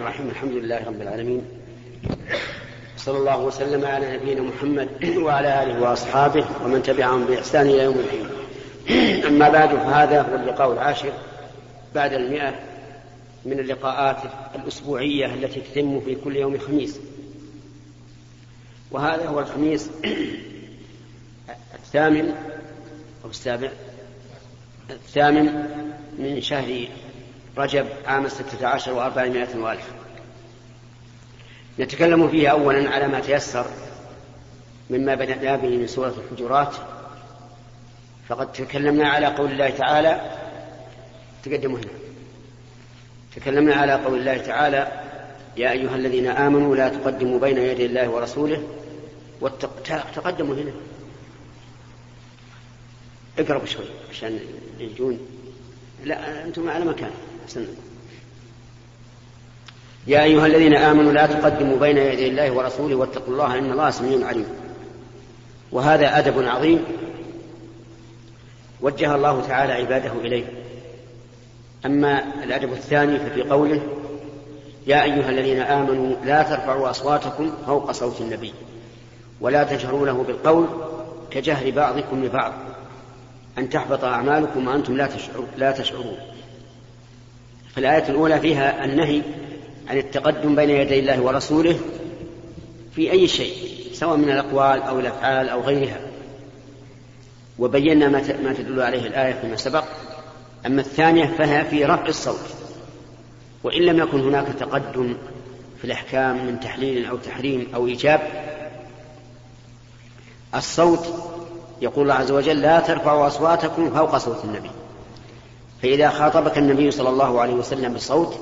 الرحيم. الحمد لله رب العالمين. صلى الله وسلم على نبينا محمد وعلى آله وأصحابه ومن تبعهم بإحسان إلى يوم الدين. أما بعد فهذا هو اللقاء العاشر بعد المئة من اللقاءات الأسبوعية التي تتم في كل يوم خميس. وهذا هو الخميس الثامن أو السابع الثامن من شهر رجب عام ستة عشر وأربعمائة وألف. نتكلم فيه أولا على ما تيسر مما بدأنا به من سورة الحجرات. فقد تكلمنا على قول الله تعالى تقدموا هنا. تكلمنا على قول الله تعالى يا أيها الذين آمنوا لا تقدموا بين يدي الله ورسوله. والتق... تقدموا هنا. اقربوا شوي عشان يجون. لا أنتم على مكان. أحسن يا أيها الذين آمنوا لا تقدموا بين يدي الله ورسوله واتقوا الله إن الله سميع عليم. وهذا أدب عظيم وجه الله تعالى عباده إليه. أما الأدب الثاني ففي قوله يا أيها الذين آمنوا لا ترفعوا أصواتكم فوق صوت النبي ولا تجهروا له بالقول كجهر بعضكم لبعض. أن تحبط أعمالكم وأنتم لا, تشعر لا تشعرون. فالآية الأولى فيها النهي عن التقدم بين يدي الله ورسوله في أي شيء سواء من الأقوال أو الأفعال أو غيرها. وبينا ما تدل عليه الآية فيما سبق. أما الثانية فهي في رفع الصوت. وإن لم يكن هناك تقدم في الأحكام من تحليل أو تحريم أو إيجاب الصوت يقول الله عز وجل لا ترفعوا أصواتكم فوق صوت النبي. فإذا خاطبك النبي صلى الله عليه وسلم بصوت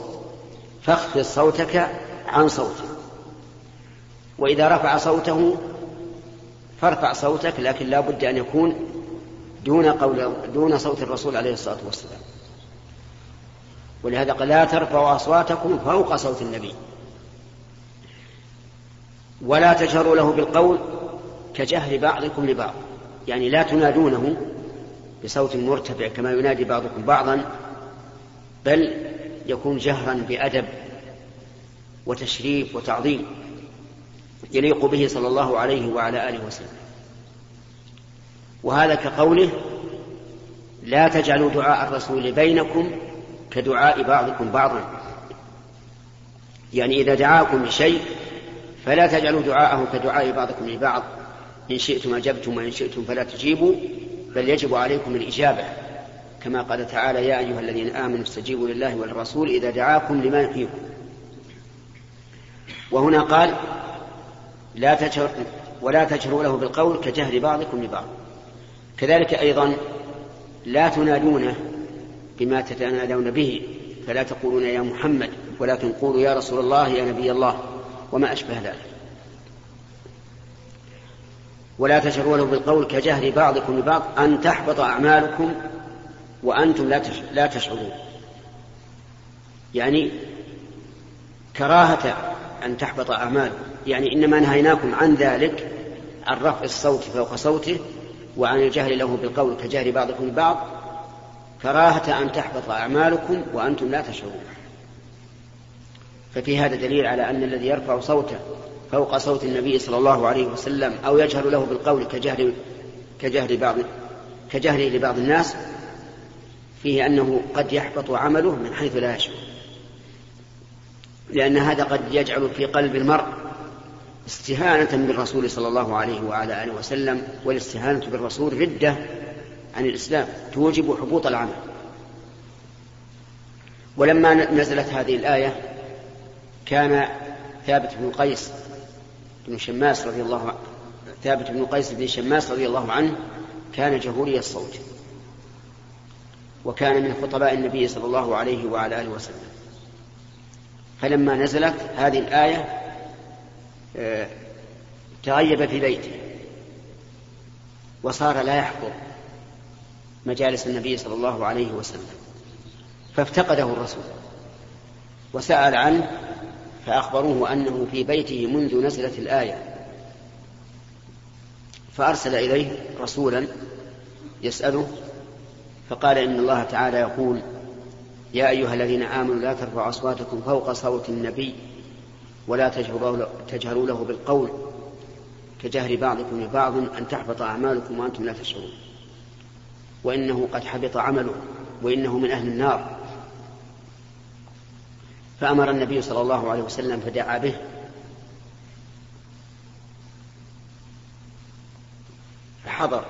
فاخفض صوتك عن صوته. وإذا رفع صوته فارفع صوتك لكن لا بد أن يكون دون قول دون صوت الرسول عليه الصلاة والسلام. ولهذا قال لا ترفعوا أصواتكم فوق صوت النبي. ولا تجهروا له بالقول كجهر بعضكم لبعض. يعني لا تنادونه بصوت مرتفع كما ينادي بعضكم بعضا بل يكون جهرا بأدب وتشريف وتعظيم يليق به صلى الله عليه وعلى آله وسلم. وهذا كقوله لا تجعلوا دعاء الرسول بينكم كدعاء بعضكم بعضا. يعني إذا دعاكم بشيء فلا تجعلوا دعاءه كدعاء بعضكم لبعض إن شئتم أجبتم وإن شئتم فلا تجيبوا. بل يجب عليكم الإجابة كما قال تعالى يا أيها الذين آمنوا استجيبوا لله والرسول إذا دعاكم لما يحييكم. وهنا قال لا تجهر ولا تجهروا له بالقول كجهر بعضكم لبعض. كذلك أيضا لا تنادونه بما تتنادون به فلا تقولون يا محمد ولكن قولوا يا رسول الله يا نبي الله وما أشبه ذلك. ولا له بالقول كجهر بعضكم لبعض أن تحبط أعمالكم وأنتم لا تشعرون. يعني كراهة أن تحبط أعمالكم يعني إنما نهيناكم عن ذلك عن رفع الصوت فوق صوته وعن الجهر له بالقول كجهر بعضكم لبعض كراهة أن تحبط أعمالكم وأنتم لا تشعرون. ففي هذا دليل على أن الذي يرفع صوته فوق صوت النبي صلى الله عليه وسلم أو يجهر له بالقول كجهر كجهر بعض كجهره لبعض الناس فيه أنه قد يحبط عمله من حيث لا يشعر. لأن هذا قد يجعل في قلب المرء استهانة بالرسول صلى الله عليه وعلى آله وسلم والاستهانة بالرسول ردة عن الإسلام توجب حبوط العمل. ولما نزلت هذه الآية كان ثابت بن قيس بن شماس رضي الله عنه ثابت بن قيس بن شماس رضي الله عنه كان جهوري الصوت وكان من خطباء النبي صلى الله عليه وعلى آله وسلم. فلما نزلت هذه الآية آه، تغيب في بيته وصار لا يحضر مجالس النبي صلى الله عليه وسلم فافتقده الرسول وسأل عنه فأخبروه أنه في بيته منذ نزلت الآية. فأرسل إليه رسولا يسأله فقال إن الله تعالى يقول يا أيها الذين آمنوا لا ترفعوا أصواتكم فوق صوت النبي ولا تجهروا له بالقول كجهر بعضكم لبعض أن تحبط أعمالكم وأنتم لا تشعرون. وإنه قد حبط عمله وإنه من أهل النار. فأمر النبي صلى الله عليه وسلم فدعا به. فحضر.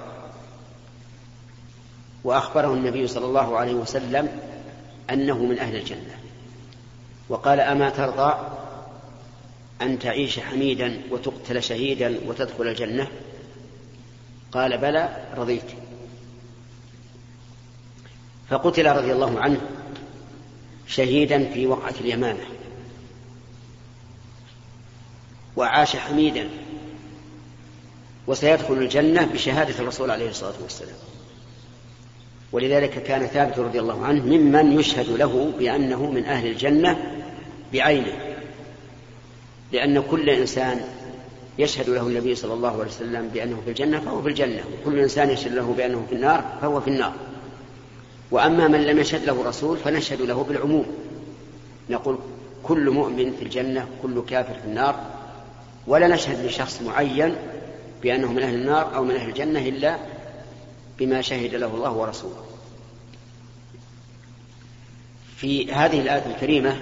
وأخبره النبي صلى الله عليه وسلم أنه من أهل الجنة. وقال أما ترضى أن تعيش حميدا وتقتل شهيدا وتدخل الجنة؟ قال بلى رضيت. فقتل رضي الله عنه. شهيدا في وقعة اليمامة. وعاش حميدا. وسيدخل الجنة بشهادة الرسول عليه الصلاة والسلام. ولذلك كان ثابت رضي الله عنه ممن يشهد له بأنه من أهل الجنة بعينه. لأن كل إنسان يشهد له النبي صلى الله عليه وسلم بأنه في الجنة فهو في الجنة. وكل إنسان يشهد له بأنه في النار فهو في النار. وأما من لم يشهد له رسول فنشهد له بالعموم. نقول كل مؤمن في الجنة كل كافر في النار ولا نشهد لشخص معين بأنه من أهل النار أو من أهل الجنة إلا بما شهد له الله ورسوله. في هذه الآية الكريمة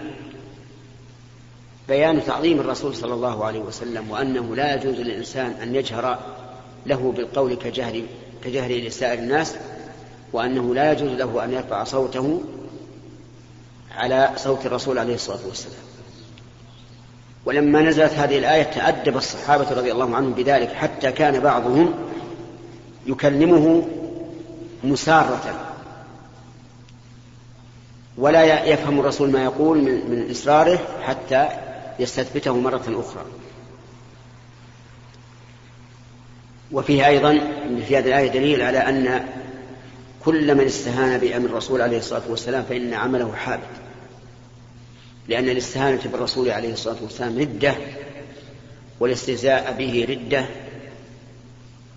بيان تعظيم الرسول صلى الله عليه وسلم وأنه لا يجوز للإنسان أن يجهر له بالقول كجهر كجهر لسائر الناس وأنه لا يجوز له أن يرفع صوته على صوت الرسول عليه الصلاة والسلام. ولما نزلت هذه الآية تأدب الصحابة رضي الله عنهم بذلك حتى كان بعضهم يكلمه مسارة. ولا يفهم الرسول ما يقول من إصراره حتى يستثبته مرة أخرى. وفيه أيضا في هذه الآية دليل على أن كل من استهان بأمر الرسول عليه الصلاة والسلام فإن عمله حابط لأن الاستهانة بالرسول عليه الصلاة والسلام ردة والاستهزاء به ردة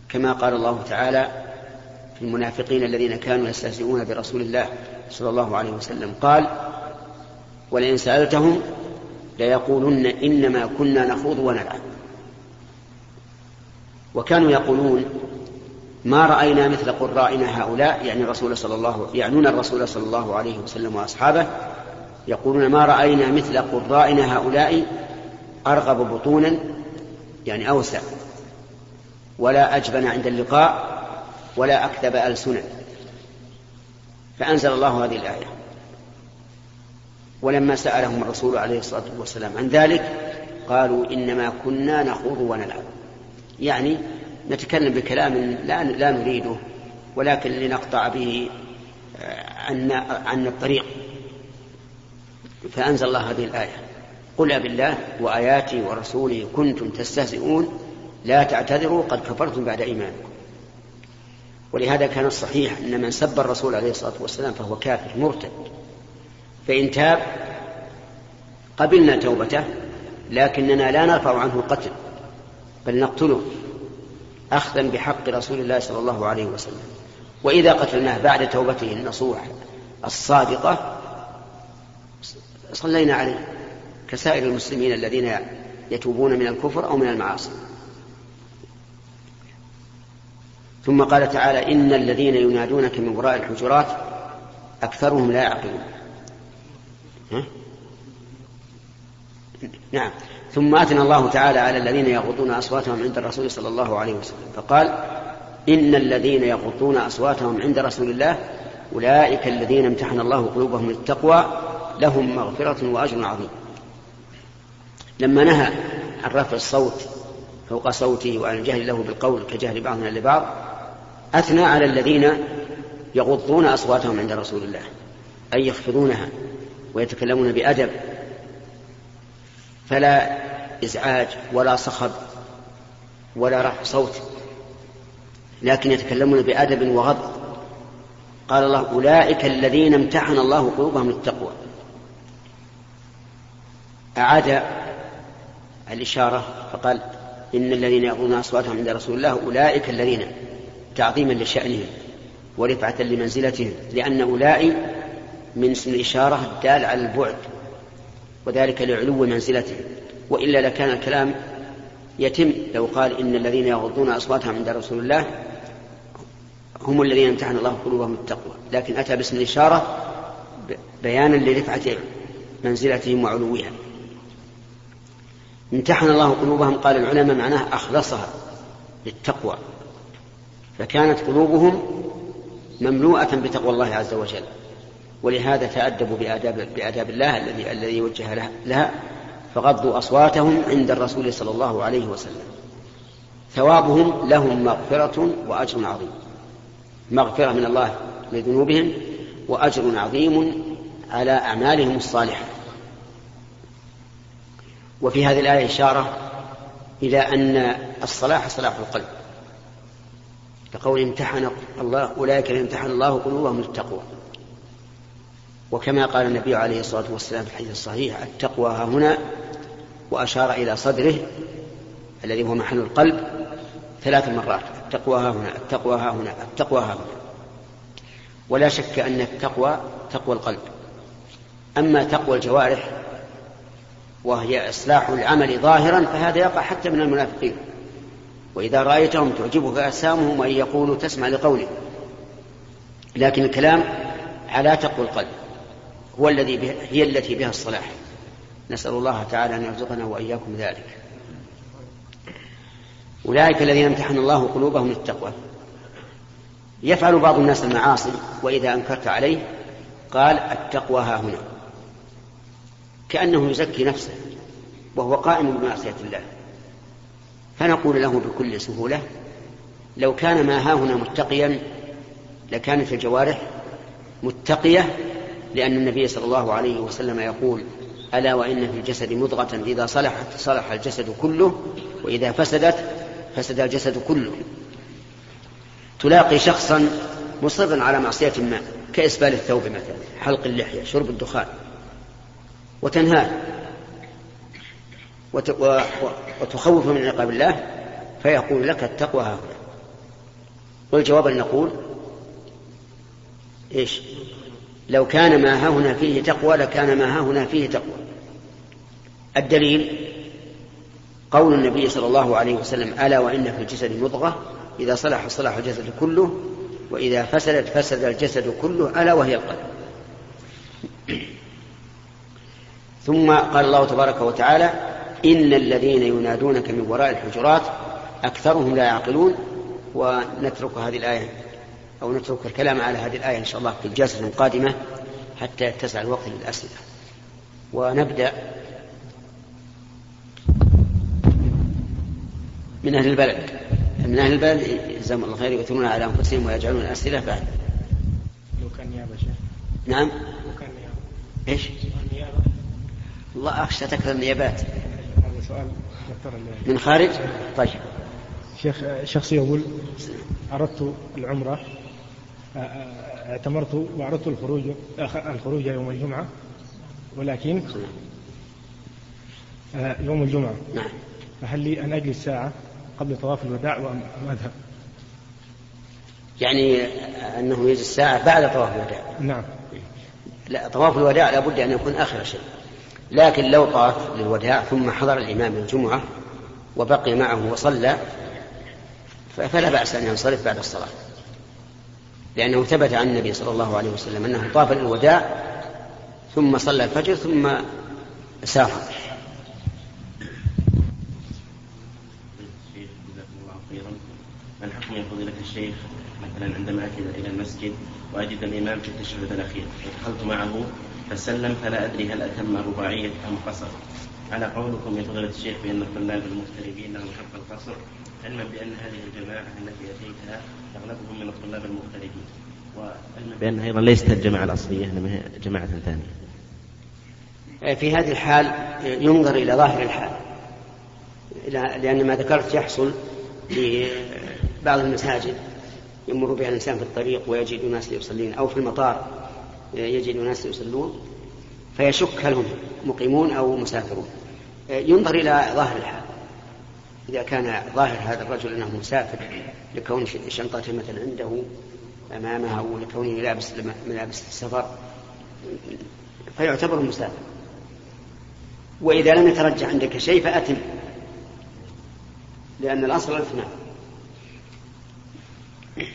كما قال الله تعالى في المنافقين الذين كانوا يستهزئون برسول الله صلى الله عليه وسلم قال ولئن سألتهم ليقولن إنما كنا نخوض ونلعب. وكانوا يقولون ما رأينا مثل قرائنا هؤلاء يعني الرسول صلى الله يعنون الرسول صلى الله عليه وسلم وأصحابه يقولون ما رأينا مثل قرائنا هؤلاء أرغب بطونا يعني أوسع ولا أجبن عند اللقاء ولا أكذب ألسنا فأنزل الله هذه الآية. ولما سألهم الرسول عليه الصلاة والسلام عن ذلك قالوا إنما كنا نخوض ونلعب. يعني نتكلم بكلام لا, لا نريده ولكن لنقطع به عن عن الطريق. فأنزل الله هذه الآية. قل بالله وآياته ورسوله كنتم تستهزئون لا تعتذروا قد كفرتم بعد إيمانكم. ولهذا كان الصحيح أن من سب الرسول عليه الصلاة والسلام فهو كافر مرتد. فإن تاب قبلنا توبته لكننا لا نرفع عنه القتل بل نقتله. أخذا بحق رسول الله صلى الله عليه وسلم. وإذا قتلناه بعد توبته النصوح الصادقة صلينا عليه كسائر المسلمين الذين يتوبون من الكفر أو من المعاصي. ثم قال تعالى إن الذين ينادونك من وراء الحجرات أكثرهم لا يعقلون. نعم. ثم أثنى الله تعالى على الذين يغضون أصواتهم عند الرسول صلى الله عليه وسلم. فقال إن الذين يغضون أصواتهم عند رسول الله أولئك الذين امتحن الله قلوبهم للتقوى لهم مغفرة وأجر عظيم. لما نهى عن رفع الصوت فوق صوته وعن الجهل له بالقول كجهل بعضنا لبعض أثنى على الذين يغضون أصواتهم عند رسول الله أي يخفضونها ويتكلمون بأدب فلا إزعاج ولا صخب ولا رفع صوت لكن يتكلمون بأدب وغض قال الله أولئك الذين امتحن الله قلوبهم للتقوى. أعاد الإشارة فقال إن الذين يغضون أصواتهم عند رسول الله أولئك الذين تعظيما لشأنهم ورفعة لمنزلتهم لأن أولئك من اسم الإشارة الدال على البعد. وذلك لعلو منزلته. وإلا لكان الكلام يتم لو قال إن الذين يغضون أصواتهم عند رسول الله هم الذين امتحن الله قلوبهم التقوى. لكن أتى باسم الإشارة بيانا لرفعة منزلتهم وعلوها. امتحن الله قلوبهم قال العلماء معناه أخلصها للتقوى. فكانت قلوبهم مملوءة بتقوى الله عز وجل. ولهذا تأدبوا بآداب, بآداب الله الذي الذي وجه لها فغضوا أصواتهم عند الرسول صلى الله عليه وسلم. ثوابهم لهم مغفرة وأجر عظيم. مغفرة من الله لذنوبهم وأجر عظيم على أعمالهم الصالحة. وفي هذه الآية إشارة إلى أن الصلاح صلاح القلب. كقول امتحن الله أولئك امتحن الله قلوبهم للتقوى. وكما قال النبي عليه الصلاة والسلام في الحديث الصحيح التقوى ها هنا وأشار إلى صدره الذي هو محل القلب ثلاث مرات التقوى ها هنا التقوى ها هنا التقوى ها هنا ولا شك أن التقوى تقوى القلب. أما تقوى الجوارح وهي إصلاح العمل ظاهرا فهذا يقع حتى من المنافقين. وإذا رأيتهم تعجبك أجسامهم وإن يقولوا تسمع لقولهم لكن الكلام على تقوى القلب. هو الذي هي التي بها الصلاح. نسأل الله تعالى أن يرزقنا وإياكم ذلك. أولئك الذين امتحن الله قلوبهم للتقوى. يفعل بعض الناس المعاصي وإذا أنكرت عليه قال التقوى ها هنا. كأنه يزكي نفسه وهو قائم بمعصية الله. فنقول له بكل سهولة لو كان ما ها هنا متقيا لكانت الجوارح متقية لأن النبي صلى الله عليه وسلم يقول ألا وإن في الجسد مضغة إذا صلحت صلح الجسد كله وإذا فسدت فسد الجسد كله. تلاقي شخصا مصرا على معصية ما كإسبال الثوب مثلا حلق اللحية شرب الدخان وتنهاه. وتخوف من عقاب الله فيقول لك التقوى هؤلاء والجواب أن نقول إيش؟ لو كان ما ها هنا فيه تقوى لكان ما ها هنا فيه تقوى. الدليل قول النبي صلى الله عليه وسلم ألا وإن في الجسد مضغة إذا صلح صلح الجسد كله وإذا فسدت فسد الجسد كله ألا وهي القلب. ثم قال الله تبارك وتعالى إن الذين ينادونك من وراء الحجرات أكثرهم لا يعقلون. ونترك هذه الآية. أو نترك الكلام على هذه الآية إن شاء الله في الجلسة القادمة حتى يتسع الوقت للأسئلة. ونبدأ من أهل البلد. من أهل البلد جزاهم الله خير يؤثرون على أنفسهم ويجعلون الأسئلة بعد. لو كان نيابة نعم. لو كان نيابة إيش؟ النيابة الله أخشى تكثر النيابات هذا سؤال من خارج؟ طيب. شيخ شخص يقول أردت العمرة اعتمرت وأردت الخروج الخروج يوم الجمعة ولكن يوم الجمعة. فهل لي أن أجلس ساعة قبل طواف الوداع وأم أم أذهب؟ يعني أنه يجلس ساعة بعد طواف الوداع. نعم. لا طواف الوداع لابد أن يكون آخر شيء. لكن لو طاف للوداع ثم حضر الإمام الجمعة وبقي معه وصلى فلا بأس أن ينصرف بعد الصلاة. لأنه ثبت عن النبي صلى الله عليه وسلم أنه طاف للوداع ثم صلى الفجر ثم سافر الحكم يا فضيلة الشيخ مثلا عندما أتي إلى المسجد وأجد الإمام في التشهد الأخير ودخلت معه فسلم فلا أدري هل أتم رباعية أم قصر. على قولكم يا فضيلة الشيخ بأن الطلاب المغتربين لهم حق القصر علما بأن هذه الجماعة التي أتيتها أغلبهم من الطلاب المغتربين. وعلما بأنها أيضا ليست الجماعة الأصلية إنما هي جماعة ثانية. في هذه الحال ينظر إلى ظاهر الحال. لأن ما ذكرت يحصل في بعض المساجد يمر بها الإنسان في الطريق ويجد ناس يصلين أو في المطار يجد ناس يصلون. فيشك هل هم مقيمون أو مسافرون. ينظر إلى ظاهر الحال. إذا كان ظاهر هذا الرجل أنه مسافر لكون شنطته مثلا عنده أمامه أو لكونه لابس ملابس السفر فيعتبر مسافر. وإذا لم يترجح عندك شيء فأتم لأن الأصل الإتمام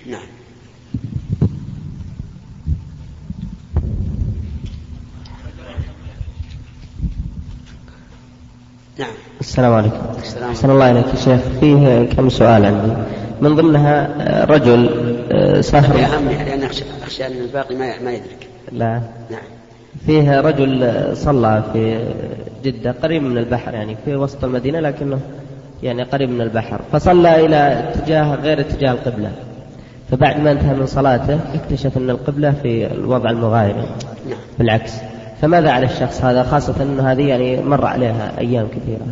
نعم. نعم. السلام عليكم. السلام أحسن الله عليك يا شيخ. فيه كم سؤال عندي. من ضمنها رجل آه، سافر أهم لأن أخشى أن الباقي ما ما يدرك. لا. نعم. فيه رجل صلى في جدة قريب من البحر يعني في وسط المدينة لكنه يعني قريب من البحر. فصلى إلى اتجاه غير اتجاه القبلة. فبعد ما انتهى من صلاته اكتشف أن القبلة في الوضع المغاير. نعم. بالعكس. فماذا على الشخص هذا؟ خاصة أن هذه يعني مر عليها أيام كثيرة.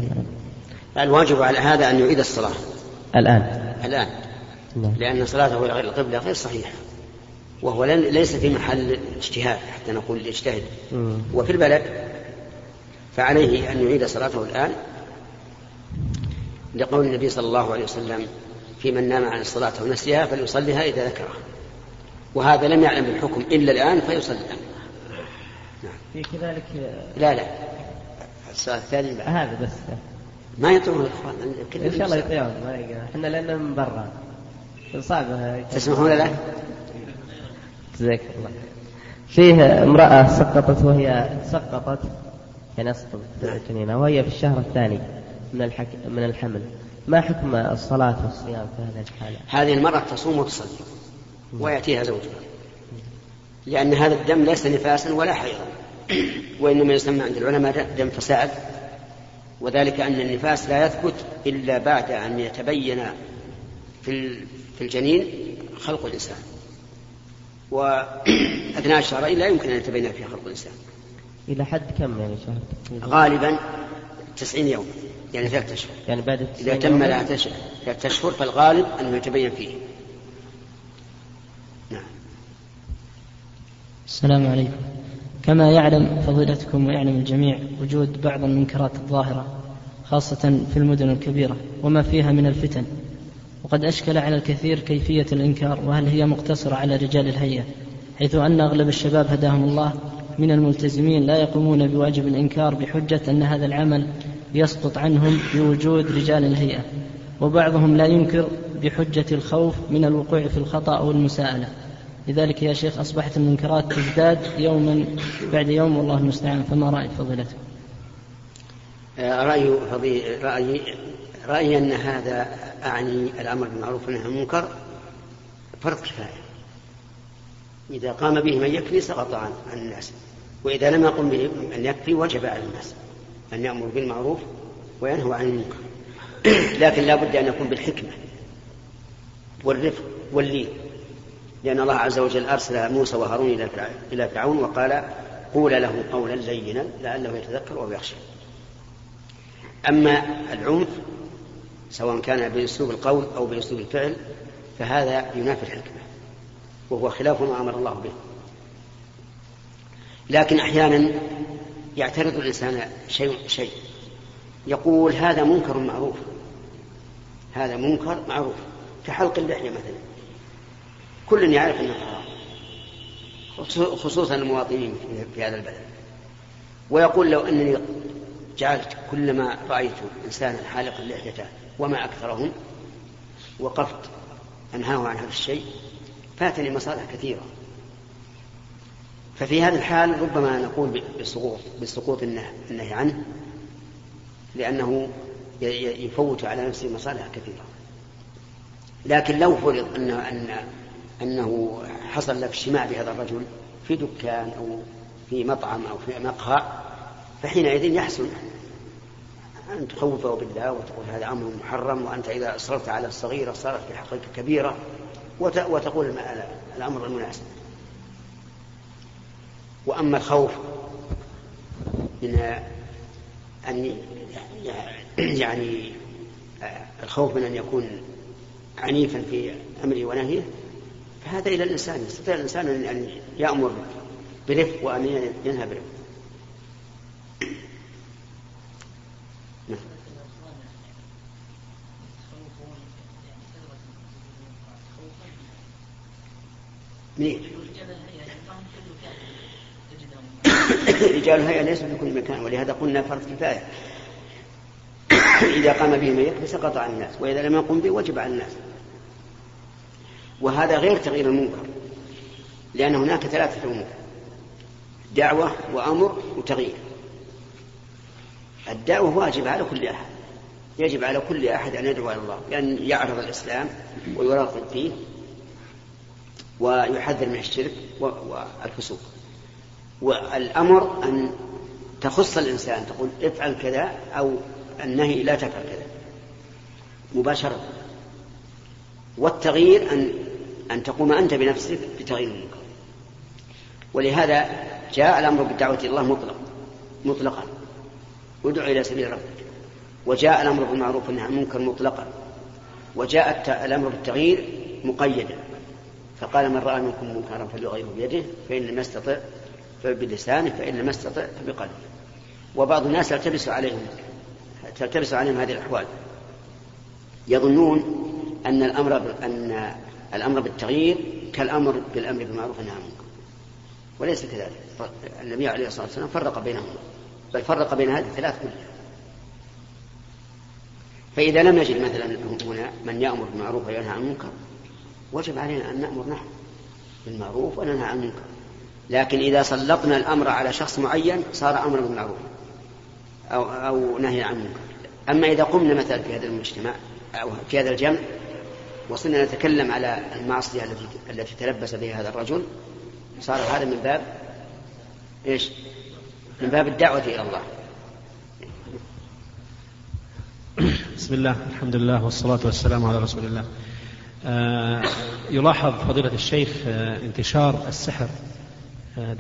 الواجب على هذا أن يعيد الصلاة. الآن. الآن. نعم. لأن صلاته إلى غير القبلة غير صحيحة. وهو ليس في محل اجتهاد حتى نقول اجتهد وفي البلد فعليه أن يعيد صلاته الآن لقول النبي صلى الله عليه وسلم في من نام عن الصلاة ونسيها فليصليها إذا ذكرها وهذا لم يعلم بالحكم إلا الآن فيصلي. الآن. في كذلك لا لا. السؤال الثاني لا. هذا بس. ما يطيعون الإخوان. إن شاء الله يطيعون ما إحنا لأن من برا. صعبه تسمحون له؟ جزاك الله. فيه امرأة سقطت وهي سقطت. يعني أسقطت جنينها وهي في الشهر الثاني من الحك... من الحمل. ما حكم الصلاة والصيام في هذه الحالة؟ هذه المرأة تصوم وتصلي. ويأتيها زوجها. لأن هذا الدم ليس نفاسا ولا حيضا. وإنما يسمى عند العلماء دم فساد وذلك أن النفاس لا يثبت إلا بعد أن يتبين في في الجنين خلق الإنسان. وأثناء الشهرين لا يمكن أن يتبين فيها خلق الإنسان. إلى حد كم يعني شهر؟ غالبا تسعين يوم يعني ثلاثة أشهر. يعني بعد إذا تم ثلاثة أشهر فالغالب أنه يتبين فيه. نعم. السلام عليكم. كما يعلم فضيلتكم ويعلم الجميع وجود بعض المنكرات الظاهرة خاصة في المدن الكبيرة وما فيها من الفتن. وقد أشكل على الكثير كيفية الإنكار وهل هي مقتصرة على رجال الهيئة؟ حيث أن أغلب الشباب هداهم الله من الملتزمين لا يقومون بواجب الإنكار بحجة أن هذا العمل يسقط عنهم بوجود رجال الهيئة. وبعضهم لا ينكر بحجة الخوف من الوقوع في الخطأ أو المساءلة لذلك يا شيخ أصبحت المنكرات تزداد يوما بعد يوم والله المستعان فما رأي فضيلتك آه، رأي رأيي رأيي أن هذا أعني الأمر بالمعروف والنهي عن المنكر فرض كفاية. إذا قام به من يكفي سقط عن الناس وإذا لم يقم به من يكفي وجب على الناس أن يأمر بالمعروف وينهوا عن المنكر. لكن لا بد أن يكون بالحكمة والرفق واللين. لأن الله عز وجل أرسل موسى وهارون إلى فرعون وقال قول له قولا لينا لعله يتذكر أو يخشى. أما العنف سواء كان بأسلوب القول أو بأسلوب الفعل فهذا ينافي الحكمة وهو خلاف ما أمر الله به. لكن أحيانا يعترض الإنسان شيء شيء. يقول هذا منكر معروف هذا منكر معروف. كحلق اللحية مثلا. كل يعرف أنه حرام خصوصا المواطنين في هذا البلد. ويقول لو أنني جعلت كلما رأيت إنسانا حالقا لحيته وما أكثرهم وقفت أنهاه عن هذا الشيء فاتني مصالح كثيرة. ففي هذا الحال ربما نقول بسقوط بسقوط النهي عنه لأنه يفوت على نفسه مصالح كثيرة. لكن لو فرض أن أن أنه حصل لك اجتماع بهذا الرجل في دكان أو في مطعم أو في مقهى فحينئذ يحسن أن تخوفه بالله وتقول هذا أمر محرم وأنت إذا أصررت على الصغيرة صارت في حقك كبيرة وتقول الأمر المناسب. وأما الخوف من أن يعني الخوف من أن يكون عنيفا في أمره ونهيه فهذا إلى الإنسان يستطيع الإنسان أن يأمر برفق وأن ينهى برفق. منين؟ رجال هيئة ليسوا في كل مكان ولهذا قلنا فرض كفاية. إذا قام به من يكفي سقط عن الناس وإذا لم يقم به وجب على الناس. وهذا غير تغيير المنكر لأن هناك ثلاثة أمور دعوة وأمر وتغيير. الدعوة واجب على كل أحد يجب على كل أحد أن يدعو إلى الله بأن يعرض الإسلام ويراقب فيه ويحذر من الشرك والفسوق. والأمر أن تخص الإنسان تقول افعل كذا أو النهي لا تفعل كذا مباشرة. والتغيير أن أن تقوم أنت بنفسك بتغيير المنكر. ولهذا جاء الأمر بالدعوة إلى الله مطلق مطلقا. ادع إلى سبيل ربك. وجاء الأمر بالمعروف والنهي عن المنكر مطلقا. وجاء الأمر بالتغيير مقيدا. فقال من رأى منكم منكرا فليغيره بيده فإن لم يستطع فبلسانه فإن لم يستطع فبقلبه. وبعض الناس تلتبس عليهم تلتبس عليهم هذه الأحوال. يظنون أن الأمر أن الأمر بالتغيير كالأمر بالأمر بالمعروف والنهي عن المنكر. وليس كذلك. النبي عليه الصلاة والسلام فرق بينهما بل فرق بين هذه الثلاث كلها. فإذا لم نجد مثلا هنا من يأمر بالمعروف وينهى عن المنكر وجب علينا أن نأمر نحن بالمعروف وننهى عن المنكر. لكن إذا سلطنا الأمر على شخص معين صار أمرا بالمعروف أو, أو نهي عن المنكر. أما إذا قمنا مثلا في هذا المجتمع أو في هذا الجمع وصرنا نتكلم على المعصية التي التي تلبس بها هذا الرجل صار هذا من باب إيش؟ من باب الدعوة إلى الله. بسم الله الحمد لله والصلاة والسلام على رسول الله. آه يلاحظ فضيلة الشيخ آه انتشار السحر آه